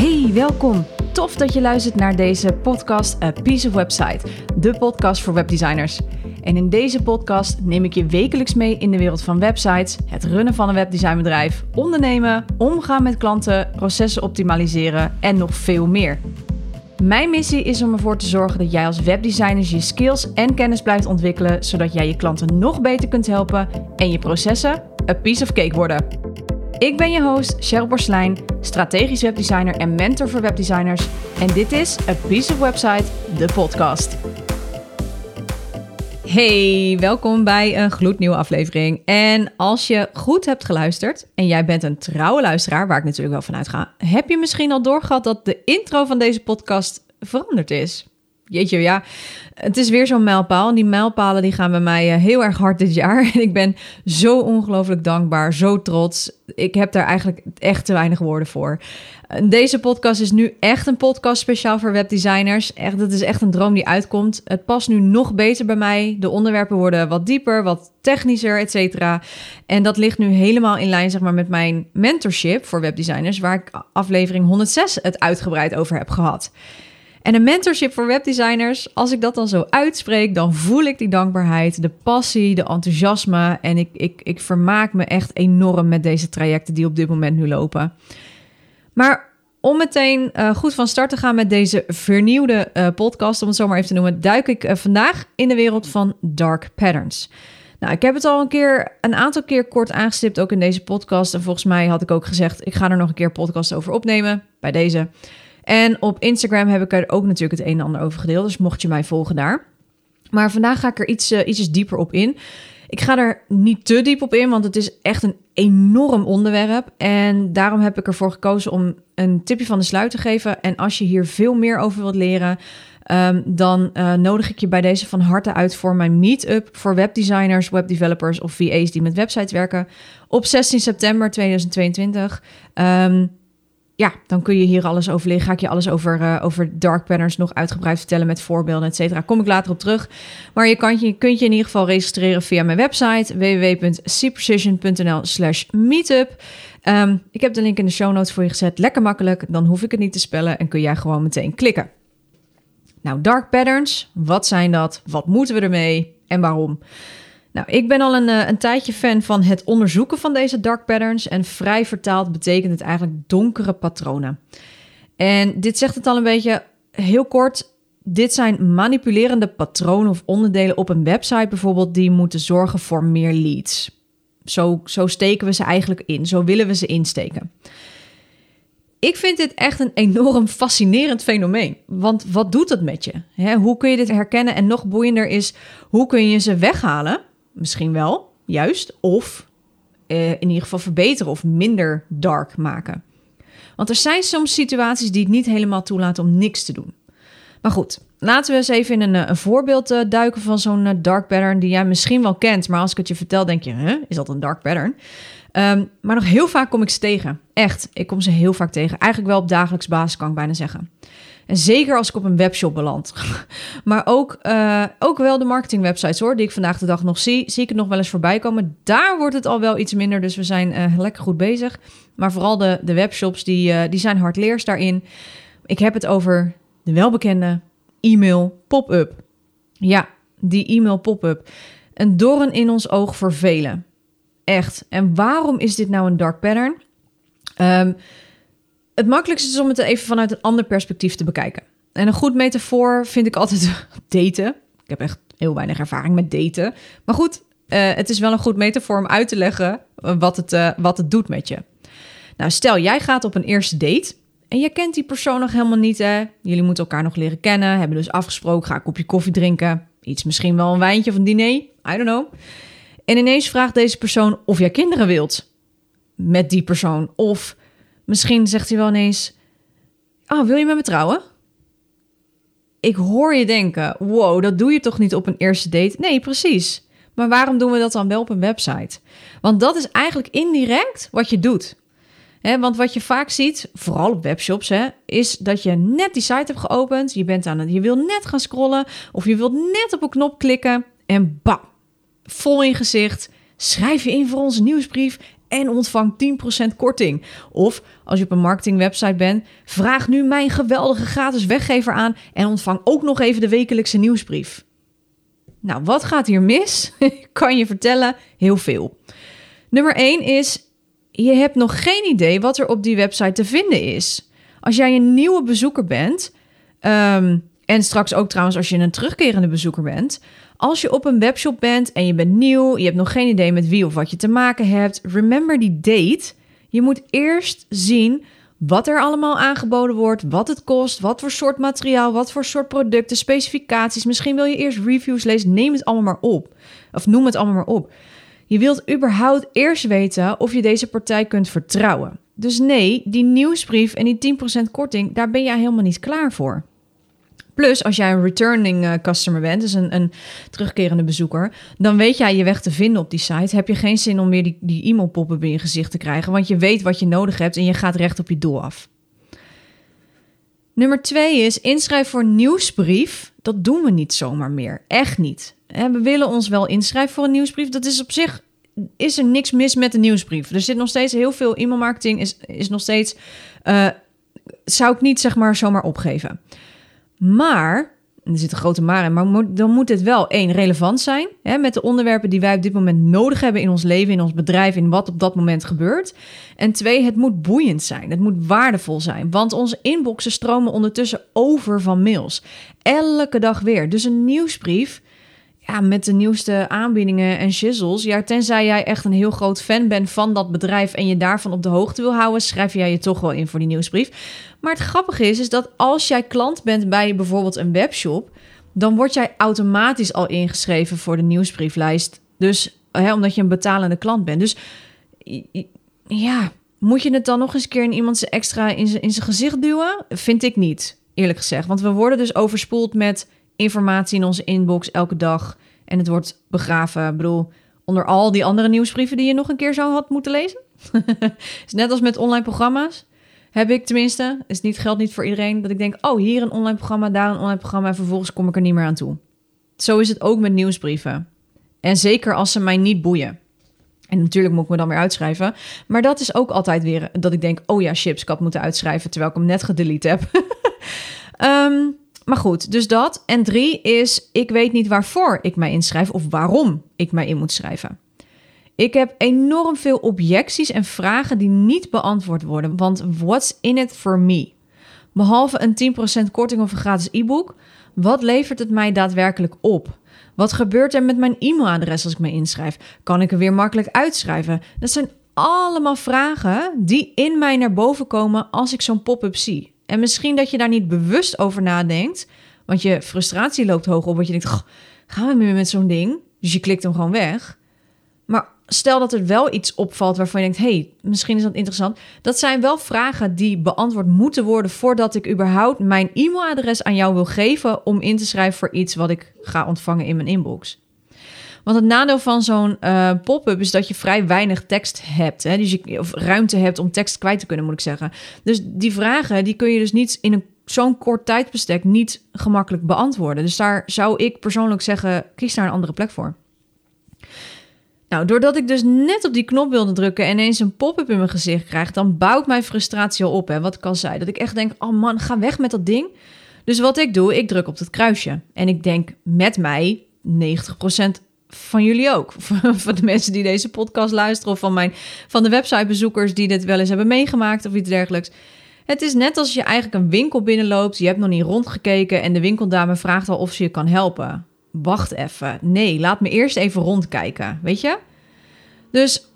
Hey, welkom. Tof dat je luistert naar deze podcast A Piece of Website, de podcast voor webdesigners. En in deze podcast neem ik je wekelijks mee in de wereld van websites, het runnen van een webdesignbedrijf, ondernemen, omgaan met klanten, processen optimaliseren en nog veel meer. Mijn missie is om ervoor te zorgen dat jij als webdesigner je skills en kennis blijft ontwikkelen, zodat jij je klanten nog beter kunt helpen en je processen a piece of cake worden. Ik ben je host Cheryl Borslijn, strategisch webdesigner en mentor voor webdesigners. En dit is A Piece of Website, de podcast. Hey, welkom bij een gloednieuwe aflevering. En als je goed hebt geluisterd en jij bent een trouwe luisteraar, waar ik natuurlijk wel vanuit ga, heb je misschien al doorgehad dat de intro van deze podcast veranderd is. Jeetje, ja, het is weer zo'n mijlpaal. En die mijlpalen die gaan bij mij eh, heel erg hard dit jaar. En ik ben zo ongelooflijk dankbaar, zo trots. Ik heb daar eigenlijk echt te weinig woorden voor. Deze podcast is nu echt een podcast speciaal voor webdesigners. Echt, dat is echt een droom die uitkomt. Het past nu nog beter bij mij. De onderwerpen worden wat dieper, wat technischer, et cetera. En dat ligt nu helemaal in lijn zeg maar, met mijn mentorship voor webdesigners... waar ik aflevering 106 het uitgebreid over heb gehad. En een mentorship voor webdesigners, als ik dat dan zo uitspreek, dan voel ik die dankbaarheid, de passie, de enthousiasme. En ik, ik, ik vermaak me echt enorm met deze trajecten die op dit moment nu lopen. Maar om meteen uh, goed van start te gaan met deze vernieuwde uh, podcast, om het zo maar even te noemen, duik ik uh, vandaag in de wereld van dark patterns. Nou, ik heb het al een keer, een aantal keer kort aangestipt, ook in deze podcast. En volgens mij had ik ook gezegd, ik ga er nog een keer podcast over opnemen bij deze. En op Instagram heb ik er ook natuurlijk het een en ander over gedeeld. Dus mocht je mij volgen daar. Maar vandaag ga ik er iets, uh, ietsjes dieper op in. Ik ga er niet te diep op in, want het is echt een enorm onderwerp. En daarom heb ik ervoor gekozen om een tipje van de sluit te geven. En als je hier veel meer over wilt leren, um, dan uh, nodig ik je bij deze van harte uit voor mijn meetup voor webdesigners, webdevelopers of VA's die met websites werken op 16 september 2022. Um, ja, dan kun je hier alles over leren. Ga ik je alles over, uh, over dark patterns nog uitgebreid vertellen met voorbeelden, et cetera. Kom ik later op terug. Maar je, kan, je kunt je in ieder geval registreren via mijn website www.cprecision.nl slash meetup. Um, ik heb de link in de show notes voor je gezet. Lekker makkelijk. Dan hoef ik het niet te spellen en kun jij gewoon meteen klikken. Nou, dark patterns. Wat zijn dat? Wat moeten we ermee? En waarom? Nou, ik ben al een, eh, een tijdje fan van het onderzoeken van deze dark patterns. En vrij vertaald betekent het eigenlijk donkere patronen. En dit zegt het al een beetje heel kort. Dit zijn manipulerende patronen of onderdelen op een website bijvoorbeeld die moeten zorgen voor meer leads. Zo, zo steken we ze eigenlijk in. Zo willen we ze insteken. Ik vind dit echt een enorm fascinerend fenomeen. Want wat doet het met je? hoe kun je dit herkennen? En nog boeiender is, hoe kun je ze weghalen? Misschien wel, juist. Of uh, in ieder geval verbeteren of minder dark maken. Want er zijn soms situaties die het niet helemaal toelaten om niks te doen. Maar goed, laten we eens even in een, eh, voorbeeld uh, duiken van zo'n dark pattern die jij misschien wel kent. Maar als ik het je vertel, denk je, huh, is dat een dark pattern? Um, maar nog heel vaak kom ik ze tegen. Echt, ik kom ze heel vaak tegen. Eigenlijk wel op dagelijks basis, kan ik bijna zeggen. En zeker als ik op een webshop beland. maar ook, uh, ook wel de marketingwebsites hoor, die ik vandaag de dag nog zie. Zie ik het nog wel eens voorbij komen. Daar wordt het al wel iets minder, dus we zijn uh, lekker goed bezig. Maar vooral de, de webshops, die, uh, die zijn hardleers daarin. Ik heb het over de welbekende e-mail pop-up. Ja, die e-mail pop-up. Een doorn in ons oog voor velen. Echt. En waarom is dit nou een dark pattern? Um, het makkelijkste is om het even vanuit een ander perspectief te bekijken. En een goed metafoor vind ik altijd daten. Ik heb echt heel weinig ervaring met daten. Maar goed, uh, het is wel een goed metafoor om uit te leggen wat het, uh, wat het doet met je. Nou, stel jij gaat op een eerste date en je kent die persoon nog helemaal niet. Hè? Jullie moeten elkaar nog leren kennen, hebben dus afgesproken, ga een kopje koffie drinken. Iets misschien wel een wijntje of een diner, I don't know. En ineens vraagt deze persoon of jij kinderen wilt met die persoon. Of Misschien zegt hij wel ineens: Oh, wil je met me trouwen? Ik hoor je denken: Wow, dat doe je toch niet op een eerste date? Nee, precies. Maar waarom doen we dat dan wel op een website? Want dat is eigenlijk indirect wat je doet. want wat je vaak ziet, vooral op webshops, is dat je net die site hebt geopend. Je, bent aan het, je wil net gaan scrollen of je wilt net op een knop klikken en bam, vol in gezicht schrijf je in voor onze nieuwsbrief en ontvang 10% korting. Of als je op een marketingwebsite bent, vraag nu mijn geweldige gratis weggever aan en ontvang ook nog even de wekelijkse nieuwsbrief. Nou, wat gaat hier mis? kan je vertellen, heel veel. Nummer 1 is, je hebt nog geen idee wat er op die website te vinden is. Als jij een nieuwe bezoeker bent, ehm, en straks ook trouwens als je een terugkerende bezoeker bent, als je op een webshop bent en je bent nieuw, je hebt nog geen idee met wie of wat je te maken hebt, remember die date. Je moet eerst zien wat er allemaal aangeboden wordt, wat het kost, wat voor soort materiaal, wat voor soort producten, specificaties. Misschien wil je eerst reviews lezen, neem het allemaal maar op. Of noem het allemaal maar op. Je wilt überhaupt eerst weten of je deze partij kunt vertrouwen. Dus nee, die nieuwsbrief en die 10% korting, daar ben jij helemaal niet klaar voor. Plus, als jij een returning eh, customer bent, dus een, een terugkerende bezoeker, dan weet jij je weg te vinden op die site. Heb je geen zin om weer die, die e-mail in je gezicht te krijgen, want je weet wat je nodig hebt en je gaat recht op je doel af. Nummer twee is inschrijf voor een nieuwsbrief. Dat doen we niet zomaar meer. Echt niet. We willen ons wel inschrijven voor een nieuwsbrief. Dat is op zich is er niks mis met de nieuwsbrief. Er zit nog steeds heel veel e-mailmarketing. Is, is nog steeds. Uh, zou ik niet zeg maar zomaar opgeven. Maar, er zit een grote maar in, maar dan moet het wel één relevant zijn hè, met de onderwerpen die wij op dit moment nodig hebben in ons leven, in ons bedrijf, in wat op dat moment gebeurt. En twee, het moet boeiend zijn, het moet waardevol zijn, want onze inboxen stromen ondertussen over van mails. Elke dag weer. Dus een nieuwsbrief ja, met de nieuwste aanbiedingen en shizzles. Ja, tenzij jij echt een heel groot fan bent van dat bedrijf en je daarvan op de hoogte wil houden, schrijf jij je toch wel in voor die nieuwsbrief. Maar het grappige is, is dat als jij klant bent bij bijvoorbeeld een webshop, dan word jij automatisch al ingeschreven voor de nieuwsbrieflijst. Dus hè, omdat je een betalende klant bent. Dus ja, moet je het dan nog eens een keer in iemand extra in zijn gezicht duwen? Vind ik niet, eerlijk gezegd. Want we worden dus overspoeld met informatie in onze inbox elke dag. En het wordt begraven. Ik bedoel, onder al die andere nieuwsbrieven die je nog een keer zou had moeten lezen. is net als met online programma's. Heb ik tenminste, is niet, geldt niet voor iedereen, dat ik denk, oh, hier een online programma, daar een online programma en vervolgens kom ik er niet meer aan toe. Zo is het ook met nieuwsbrieven. En zeker als ze mij niet boeien. En natuurlijk moet ik me dan weer uitschrijven. Maar dat is ook altijd weer dat ik denk, oh ja, chips, ik had moeten uitschrijven terwijl ik hem net gedelete heb. um, Maar goed, dus dat. En drie is, ik weet niet waarvoor ik mij inschrijf of waarom ik mij in moet schrijven. Ik heb enorm veel objecties en vragen die niet beantwoord worden, want what's in it for me? Behalve een 10% korting of een gratis e-book, wat levert het mij daadwerkelijk op? Wat gebeurt er met mijn e-mailadres als ik me inschrijf? Kan ik er weer makkelijk uitschrijven? Dat zijn allemaal vragen die in mij naar boven komen als ik zo'n pop-up zie. En misschien dat je daar niet bewust over nadenkt, want je frustratie loopt hoog op, want je denkt, gaan we meer met zo'n ding? Dus je klikt hem gewoon weg. Maar stel dat er wel iets opvalt waarvan je denkt, hey, misschien is dat interessant. Dat zijn wel vragen die beantwoord moeten worden voordat ik überhaupt mijn e-mailadres aan jou wil geven om in te schrijven voor iets wat ik ga ontvangen in mijn inbox. Want het nadeel van zo'n uh, pop-up is dat je vrij weinig tekst hebt. Hè? Dus je, of ruimte hebt om tekst kwijt te kunnen, moet ik zeggen. Dus die vragen die kun je dus niet in zo'n kort tijdbestek niet gemakkelijk beantwoorden. Dus daar zou ik persoonlijk zeggen, kies daar een andere plek voor. Nou, doordat ik dus net op die knop wilde drukken en ineens een pop-up in mijn gezicht krijg, dan bouwt mijn frustratie al op. Hè, wat ik al zei. Dat ik echt denk, oh man, ga weg met dat ding. Dus wat ik doe, ik druk op het kruisje. En ik denk met mij 90% van jullie ook. Van de mensen die deze podcast luisteren of van, mijn, van de websitebezoekers die dit wel eens hebben meegemaakt of iets dergelijks. Het is net als je eigenlijk een winkel binnenloopt, je hebt nog niet rondgekeken en de winkeldame vraagt al of ze je kan helpen. Wacht even. Nee, laat me eerst even rondkijken, weet je? Dus,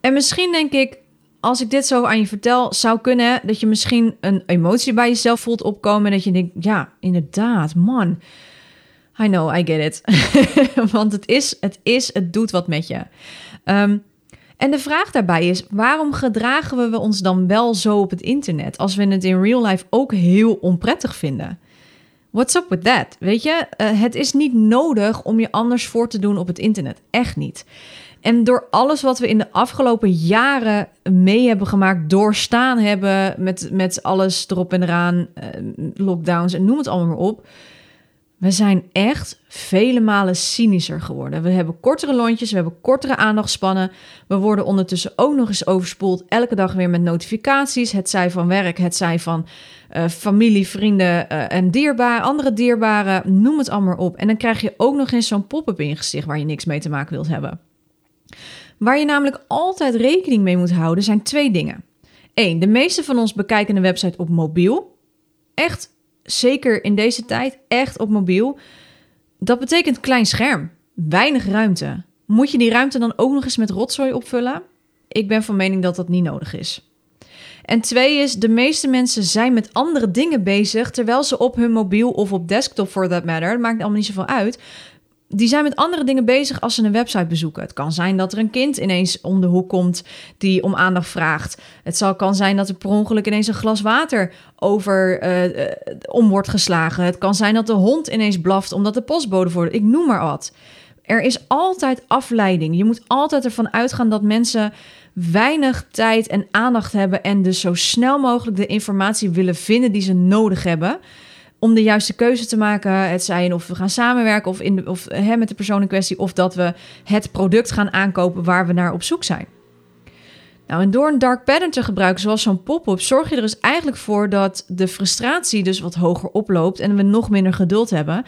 en misschien denk ik, als ik dit zo aan je vertel, zou kunnen dat je misschien een emotie bij jezelf voelt opkomen en dat je denkt, ja, inderdaad, man I know, I get it. Want het is, het is, het doet wat met je. Um, en de vraag daarbij is: waarom gedragen we ons dan wel zo op het internet als we het in real life ook heel onprettig vinden? What's up with that? Weet je, uh, het is niet nodig om je anders voor te doen op het internet. Echt niet. En door alles wat we in de afgelopen jaren mee hebben gemaakt, doorstaan hebben, met, met alles erop en eraan, uh, lockdowns en noem het allemaal maar op We zijn echt vele malen cynischer geworden. We hebben kortere lontjes, we hebben kortere aandachtspannen. We worden ondertussen ook nog eens overspoeld. Elke dag weer met notificaties. Het zij van werk, het zij van uh, familie, vrienden uh, en dierbaar, andere dierbaren. Noem het allemaal op. En dan krijg je ook nog eens zo'n pop-up in je gezicht waar je niks mee te maken wilt hebben. Waar je namelijk altijd rekening mee moet houden zijn twee dingen. Eén, de meeste van ons bekijken een website op mobiel. Echt zeker in deze tijd, echt op mobiel. Dat betekent klein scherm, weinig ruimte. Moet je die ruimte dan ook nog eens met rotzooi opvullen? Ik ben van mening dat dat niet nodig is. En twee is, de meeste mensen zijn met andere dingen bezig terwijl ze op hun mobiel of op desktop for that matter, dat maakt allemaal niet zoveel uit, die zijn met andere dingen bezig als ze een website bezoeken. Het kan zijn dat er een kind ineens om de hoek komt die om aandacht vraagt. Het zal, kan zijn dat er per ongeluk ineens een glas water over uh, om wordt geslagen. Het kan zijn dat de hond ineens blaft omdat de postbode voor. Ik noem maar wat. Er is altijd afleiding. Je moet altijd ervan uitgaan dat mensen weinig tijd en aandacht hebben en dus zo snel mogelijk de informatie willen vinden die ze nodig hebben om de juiste keuze te maken. Het zijn of we gaan samenwerken of, in de, of hè, met de persoon in kwestie, of dat we het product gaan aankopen waar we naar op zoek zijn. Nou, en door een dark pattern te gebruiken, zoals zo'n pop-up, zorg je er dus eigenlijk voor dat de frustratie dus wat hoger oploopt en we nog minder geduld hebben.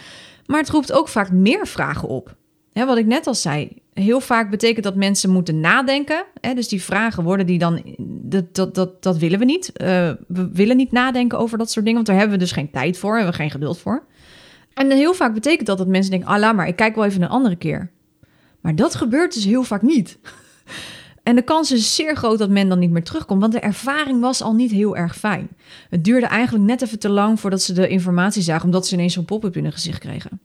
Maar het roept ook vaak meer vragen op. Hè, wat ik net al zei, heel vaak betekent dat mensen moeten nadenken. Hè? Dus die vragen worden die dan. Dat, dat, dat, dat willen we niet. Uh, we willen niet nadenken over dat soort dingen, want daar hebben we dus geen tijd voor en we geen geduld voor. En heel vaak betekent dat dat mensen denken: ah, maar, ik kijk wel even een andere keer. Maar dat gebeurt dus heel vaak niet. En de kans is zeer groot dat men dan niet meer terugkomt, want de ervaring was al niet heel erg fijn. Het duurde eigenlijk net even te lang voordat ze de informatie zagen, omdat ze ineens zo'n pop-up in hun gezicht kregen.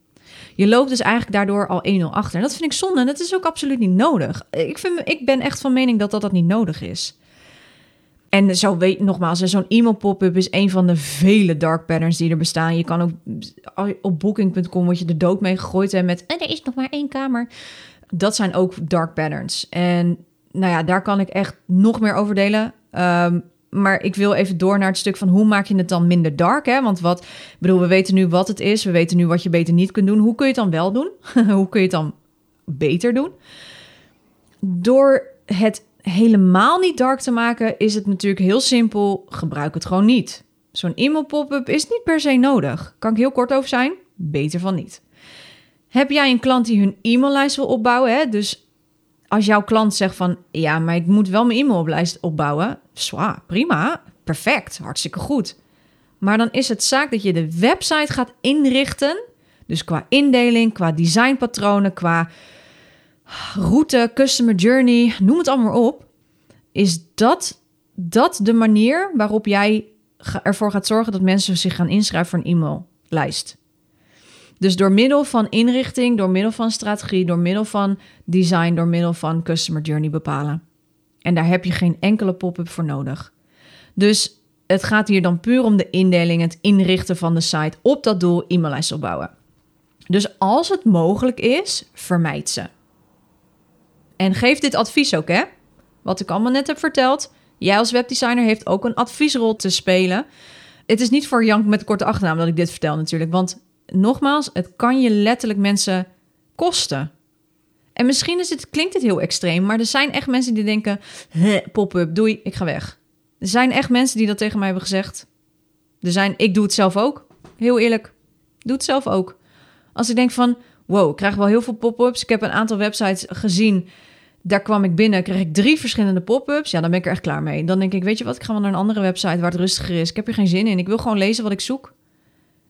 Je loopt dus eigenlijk daardoor al 1-0 achter. En dat vind ik zonde en dat is ook absoluut niet nodig. Ik, vind, ik ben echt van mening dat, dat niet nodig is. En zo weet nogmaals, zo'n e-mail pop-up is een van de vele dark patterns die er bestaan. Je kan ook op booking.com word je de dood mee gegooid en met en er is nog maar één kamer. Dat zijn ook dark patterns. En nou ja, daar kan ik echt nog meer over delen. Ehm, maar ik wil even door naar het stuk van hoe maak je het dan minder dark? Hè? Want wat, ik bedoel, we weten nu wat het is. We weten nu wat je beter niet kunt doen. Hoe kun je het dan wel doen? hoe kun je het dan beter doen? Door het helemaal niet dark te maken, is het natuurlijk heel simpel. Gebruik het gewoon niet. Zo'n e-mail pop-up is niet per se nodig. Kan ik heel kort over zijn? Beter van niet. Heb jij een klant die hun e-maillijst wil opbouwen? Hè? Dus als jouw klant zegt van ja, maar ik moet wel mijn e-maillijst opbouwen, zwaar, prima, perfect, hartstikke goed. Maar dan is het zaak dat je de website gaat inrichten. Dus qua indeling, qua designpatronen, qua route, customer journey, noem het allemaal op. Is dat, dat de manier waarop jij ervoor gaat zorgen dat mensen zich gaan inschrijven voor een e-maillijst? Dus door middel van inrichting, door middel van strategie, door middel van design, door middel van customer journey bepalen. En daar heb je geen enkele pop-up voor nodig. Dus het gaat hier dan puur om de indeling, het inrichten van de site op dat doel e-maillijst opbouwen. Dus als het mogelijk is, vermijd ze. En geef dit advies ook, hè? Wat ik allemaal net heb verteld. Jij als webdesigner heeft ook een adviesrol te spelen. Het is niet voor Jank met korte achternaam dat ik dit vertel natuurlijk, want nogmaals, het kan je letterlijk mensen kosten. En misschien is het, klinkt het heel extreem, maar er zijn echt mensen die denken: pop-up, doei, ik ga weg. Er zijn echt mensen die dat tegen mij hebben gezegd. Er zijn, ik doe het zelf ook. Heel eerlijk, doe het zelf ook. Als ik denk van, wow, ik krijg wel heel veel pop-ups. Ik heb een aantal websites gezien. Daar kwam ik binnen, kreeg ik drie verschillende pop-ups. Ja, dan ben ik er echt klaar mee. Dan denk ik, weet je wat, ik ga wel naar een andere website waar het rustiger is. Ik heb er geen zin in. Ik wil gewoon lezen wat ik zoek.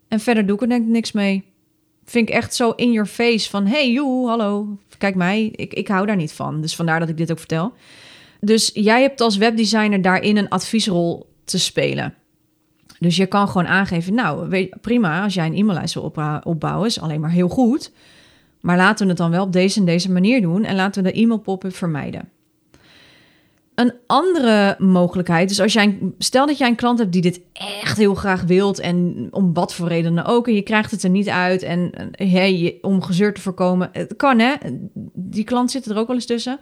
En verder doe ik er niks mee. Vind ik echt zo in your face van... hey, joe, hallo, kijk mij. Ik, ik hou daar niet van. Dus vandaar dat ik dit ook vertel. Dus jij hebt als webdesigner daarin een adviesrol te spelen. Dus je kan gewoon aangeven... nou, prima, als jij een e-maillijst wil opbouwen... is alleen maar heel goed. Maar laten we het dan wel op deze en deze manier doen... en laten we de e-mail pop-up vermijden. Een andere mogelijkheid, dus als jij, stel dat jij een klant hebt die dit echt heel graag wilt en om wat voor redenen ook, en je krijgt het er niet uit en hey, om gezeur te voorkomen, het kan hè, die klant zit er ook wel eens tussen.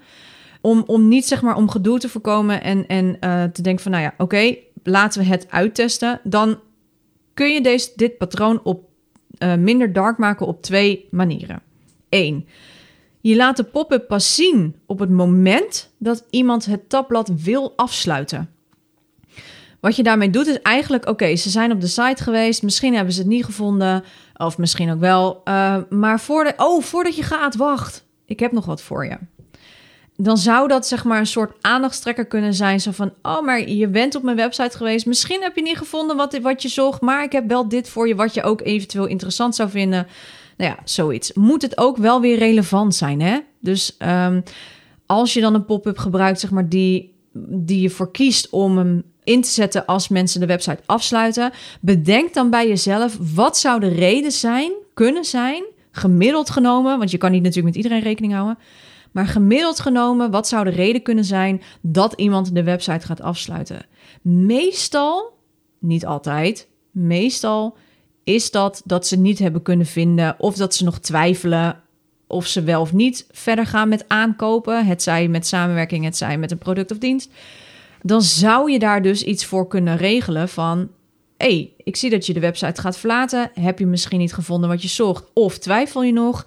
Om, om niet zeg maar om gedoe te voorkomen en, en uh, te denken van nou ja, oké, laten we het uittesten, dan kun je deze, dit patroon op eh, minder dark maken op twee manieren. Eén, je laat de pop-up pas zien op het moment dat iemand het tabblad wil afsluiten. Wat je daarmee doet is eigenlijk, oké, ze zijn op de site geweest, misschien hebben ze het niet gevonden, of misschien ook wel, uh, maar voordat, oh, voordat je gaat, wacht, ik heb nog wat voor je. Dan zou dat zeg maar een soort aandachtstrekker kunnen zijn, zo van, oh, maar je bent op mijn website geweest, misschien heb je niet gevonden wat, wat je zocht, maar ik heb wel dit voor je, wat je ook eventueel interessant zou vinden. Nou ja, zoiets. Moet het ook wel weer relevant zijn, hè? Dus um, als je dan een pop-up gebruikt, zeg maar, die, die je voor kiest om hem in te zetten als mensen de website afsluiten, bedenk dan bij jezelf wat zou de reden zijn, kunnen zijn, gemiddeld genomen, want je kan niet natuurlijk met iedereen rekening houden, maar gemiddeld genomen, wat zou de reden kunnen zijn dat iemand de website gaat afsluiten? Meestal, niet altijd, meestal is dat dat ze niet hebben kunnen vinden of dat ze nog twijfelen of ze wel of niet verder gaan met aankopen, het zij met samenwerking, het zij met een product of dienst, dan zou je daar dus iets voor kunnen regelen van hey, ik zie dat je de website gaat verlaten. Heb je misschien niet gevonden wat je zocht? Of twijfel je nog?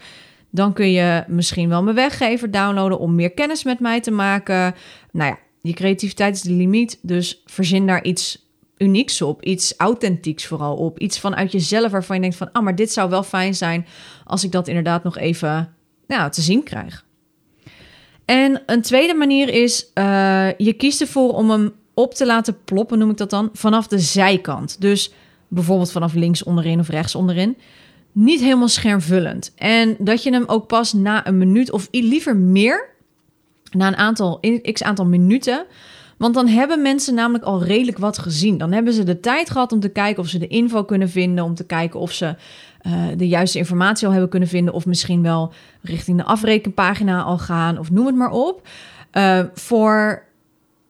Dan kun je misschien wel mijn weggever downloaden om meer kennis met mij te maken. Nou ja, je creativiteit is de limiet. Dus verzin daar iets unieks op, iets authentieks vooral op, iets vanuit jezelf waarvan je denkt van, ah, maar dit zou wel fijn zijn als ik dat inderdaad nog even nou, te zien krijg. En een tweede manier is, uh, je kiest ervoor om hem op te laten ploppen, noem ik dat dan, vanaf de zijkant. Dus bijvoorbeeld vanaf links onderin of rechts onderin. Niet helemaal schermvullend. En dat je hem ook pas na een minuut of liever meer, na een aantal, x aantal minuten, want dan hebben mensen namelijk al redelijk wat gezien. Dan hebben ze de tijd gehad om te kijken of ze de info kunnen vinden, om te kijken of ze uh, de juiste informatie al hebben kunnen vinden, of misschien wel richting de afrekenpagina al gaan, of noem het maar op. Uh, voor,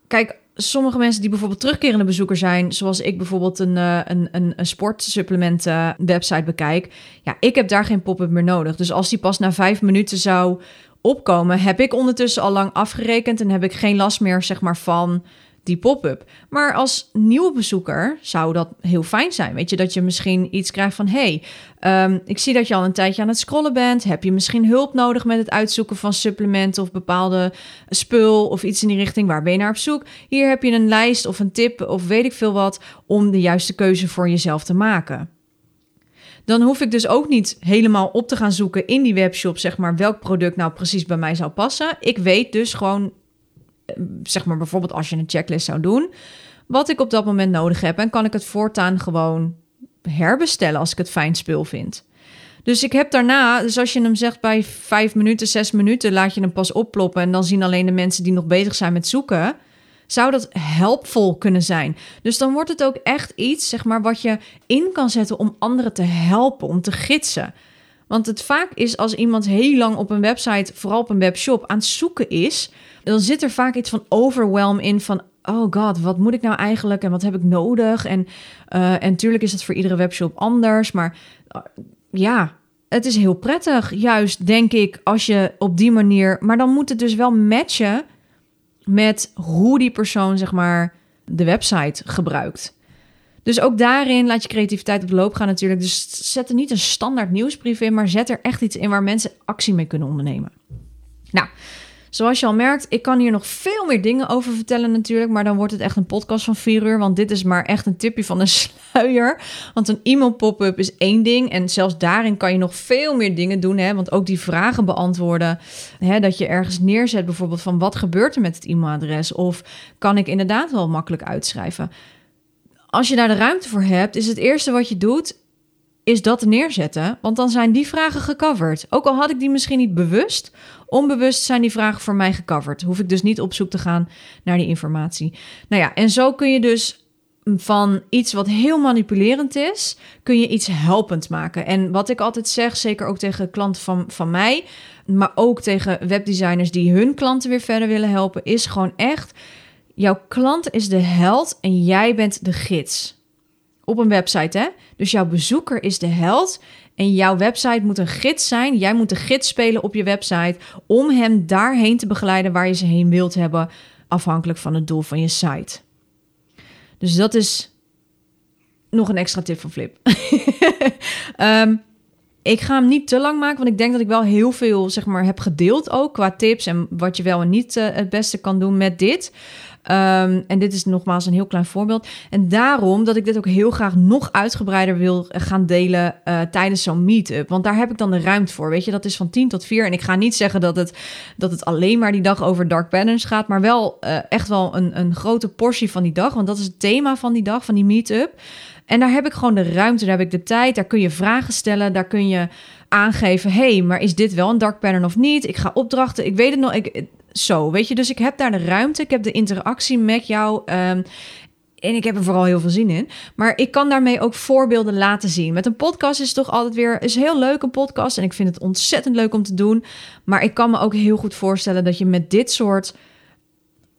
kijk, sommige mensen die bijvoorbeeld terugkerende bezoeker zijn, zoals ik bijvoorbeeld een, uh, een, een, een sportsupplement website bekijk, ja, ik heb daar geen pop-up meer nodig. Dus als die pas na vijf minuten zou opkomen, heb ik ondertussen al lang afgerekend en heb ik geen last meer zeg maar, van die pop-up. Maar als nieuwe bezoeker zou dat heel fijn zijn. Weet je, dat je misschien iets krijgt van: hey, um, ik zie dat je al een tijdje aan het scrollen bent. Heb je misschien hulp nodig met het uitzoeken van supplementen of bepaalde spul of iets in die richting? Waar ben je naar op zoek? Hier heb je een lijst of een tip of weet ik veel wat om de juiste keuze voor jezelf te maken dan hoef ik dus ook niet helemaal op te gaan zoeken in die webshop, zeg maar, welk product nou precies bij mij zou passen. Ik weet dus gewoon, eh, zeg maar, bijvoorbeeld als je een checklist zou doen, wat ik op dat moment nodig heb. En kan ik het voortaan gewoon herbestellen als ik het fijn spul vind. Dus ik heb daarna, dus als je hem zegt bij vijf minuten, zes minuten, laat je hem pas opploppen. En dan zien alleen de mensen die nog bezig zijn met zoeken zou dat helpvol kunnen zijn. Dus dan wordt het ook echt iets, zeg maar, wat je in kan zetten om anderen te helpen, om te gidsen. Want het vaak is als iemand heel lang op een website, vooral op een webshop, aan het zoeken is, dan zit er vaak iets van overwhelm in van. Oh god, wat moet ik nou eigenlijk en wat heb ik nodig? En, uh, en tuurlijk is het voor iedere webshop anders, maar uh, ja, het is heel prettig, juist denk ik, als je op die manier. Maar dan moet het dus wel matchen met hoe die persoon, zeg maar, de website gebruikt. Dus ook daarin laat je creativiteit op de loop gaan natuurlijk. Dus zet er niet een standaard nieuwsbrief in, maar zet er echt iets in waar mensen actie mee kunnen ondernemen. Nou, Zoals je al merkt, ik kan hier nog veel meer dingen over vertellen natuurlijk, maar dan wordt het echt een podcast van vier uur, want dit is maar echt een tipje van de sluier. Want een e-mail pop-up is één ding en zelfs daarin kan je nog veel meer dingen doen, hè? want ook die vragen beantwoorden, hè? dat je ergens neerzet bijvoorbeeld van wat gebeurt er met het e-mailadres of kan ik inderdaad wel makkelijk uitschrijven. Als je daar de ruimte voor hebt, is het eerste wat je doet, is dat neerzetten. Want dan zijn die vragen gecoverd. Ook al had ik die misschien niet bewust, onbewust zijn die vragen voor mij gecoverd. Hoef ik dus niet op zoek te gaan naar die informatie. Nou ja, en zo kun je dus van iets wat heel manipulerend is, kun je iets helpend maken. En wat ik altijd zeg, zeker ook tegen klanten van, van mij, maar ook tegen webdesigners die hun klanten weer verder willen helpen, is gewoon echt: jouw klant is de held en jij bent de gids. Op een website, hè? Dus jouw bezoeker is de held en jouw website moet een gids zijn. Jij moet de gids spelen op je website om hem daarheen te begeleiden waar je ze heen wilt hebben, afhankelijk van het doel van je site. Dus dat is nog een extra tip van Flip. um, Ik ga hem niet te lang maken, want ik denk dat ik wel heel veel zeg maar, heb gedeeld ook qua tips en wat je wel en niet uh, het beste kan doen met dit. Um, en dit is nogmaals een heel klein voorbeeld. En daarom dat ik dit ook heel graag nog uitgebreider wil gaan delen uh, tijdens zo'n meetup. Want daar heb ik dan de ruimte voor. Weet je, dat is van 10 tot 4. En ik ga niet zeggen dat het, dat het alleen maar die dag over dark patterns gaat. Maar wel uh, echt wel een, een grote portie van die dag. Want dat is het thema van die dag, van die meetup. En daar heb ik gewoon de ruimte, daar heb ik de tijd, daar kun je vragen stellen, daar kun je aangeven: hey, maar is dit wel een dark pattern of niet? Ik ga opdrachten, ik weet het nog, ik, zo, weet je. Dus ik heb daar de ruimte, ik heb de interactie met jou. Um, en ik heb er vooral heel veel zin in. Maar ik kan daarmee ook voorbeelden laten zien. Met een podcast is het toch altijd weer is heel leuk een podcast. En ik vind het ontzettend leuk om te doen. Maar ik kan me ook heel goed voorstellen dat je met dit soort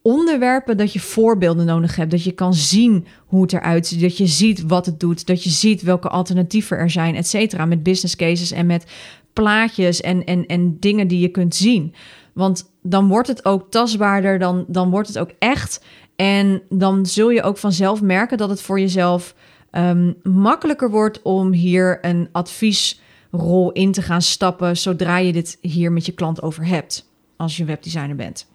onderwerpen dat je voorbeelden nodig hebt. Dat je kan zien hoe het eruit ziet. Dat je ziet wat het doet. Dat je ziet welke alternatieven er zijn, et cetera. Met business cases en met plaatjes en, en, en dingen die je kunt zien. Want dan wordt het ook tastbaarder, dan, dan wordt het ook echt. En dan zul je ook vanzelf merken dat het voor jezelf um, makkelijker wordt om hier een adviesrol in te gaan stappen zodra je dit hier met je klant over hebt, als je webdesigner bent.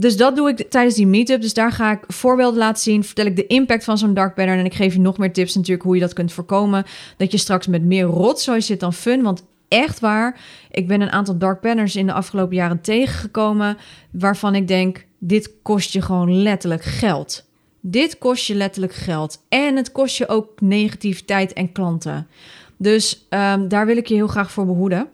Dus dat doe ik tijdens die meetup. Dus daar ga ik voorbeelden laten zien. Vertel ik de impact van zo'n dark pattern. En ik geef je nog meer tips natuurlijk hoe je dat kunt voorkomen. Dat je straks met meer rotzooi zit dan fun. Want echt waar, ik ben een aantal dark patterns in de afgelopen jaren tegengekomen. Waarvan ik denk, dit kost je gewoon letterlijk geld. Dit kost je letterlijk geld. En het kost je ook negativiteit en klanten. Dus um, daar wil ik je heel graag voor behoeden.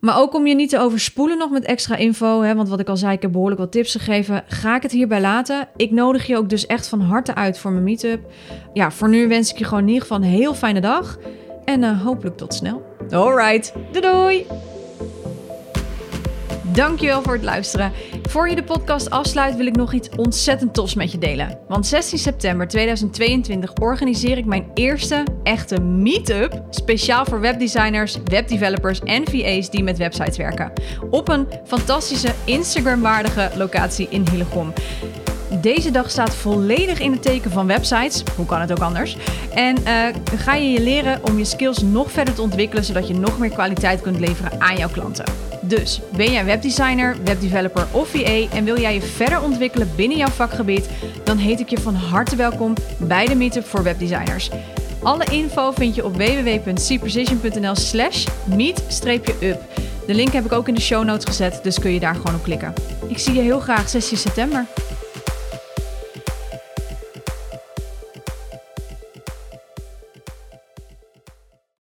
Maar ook om je niet te overspoelen nog met extra info, hè, want wat ik al zei, ik heb behoorlijk wat tips gegeven, ga ik het hierbij laten. Ik nodig je ook dus echt van harte uit voor mijn meetup. Ja, voor nu wens ik je gewoon in ieder geval een heel fijne dag en uh, hopelijk tot snel. Alright, doei doei! Dankjewel voor het luisteren. Voor je de podcast afsluit wil ik nog iets ontzettend tofs met je delen. Want 16 september 2022 organiseer ik mijn eerste echte meetup. Speciaal voor webdesigners, webdevelopers en VA's die met websites werken. Op een fantastische Instagram-waardige locatie in Hillegom. Deze dag staat volledig in het teken van websites. Hoe kan het ook anders? En uh, ga je je leren om je skills nog verder te ontwikkelen, zodat je nog meer kwaliteit kunt leveren aan jouw klanten. Dus ben jij webdesigner, webdeveloper of VA en wil jij je verder ontwikkelen binnen jouw vakgebied, dan heet ik je van harte welkom bij de Meetup voor Webdesigners. Alle info vind je op www.cprecision.nl slash meet-up. De link heb ik ook in de show notes gezet, dus kun je daar gewoon op klikken. Ik zie je heel graag 16 september.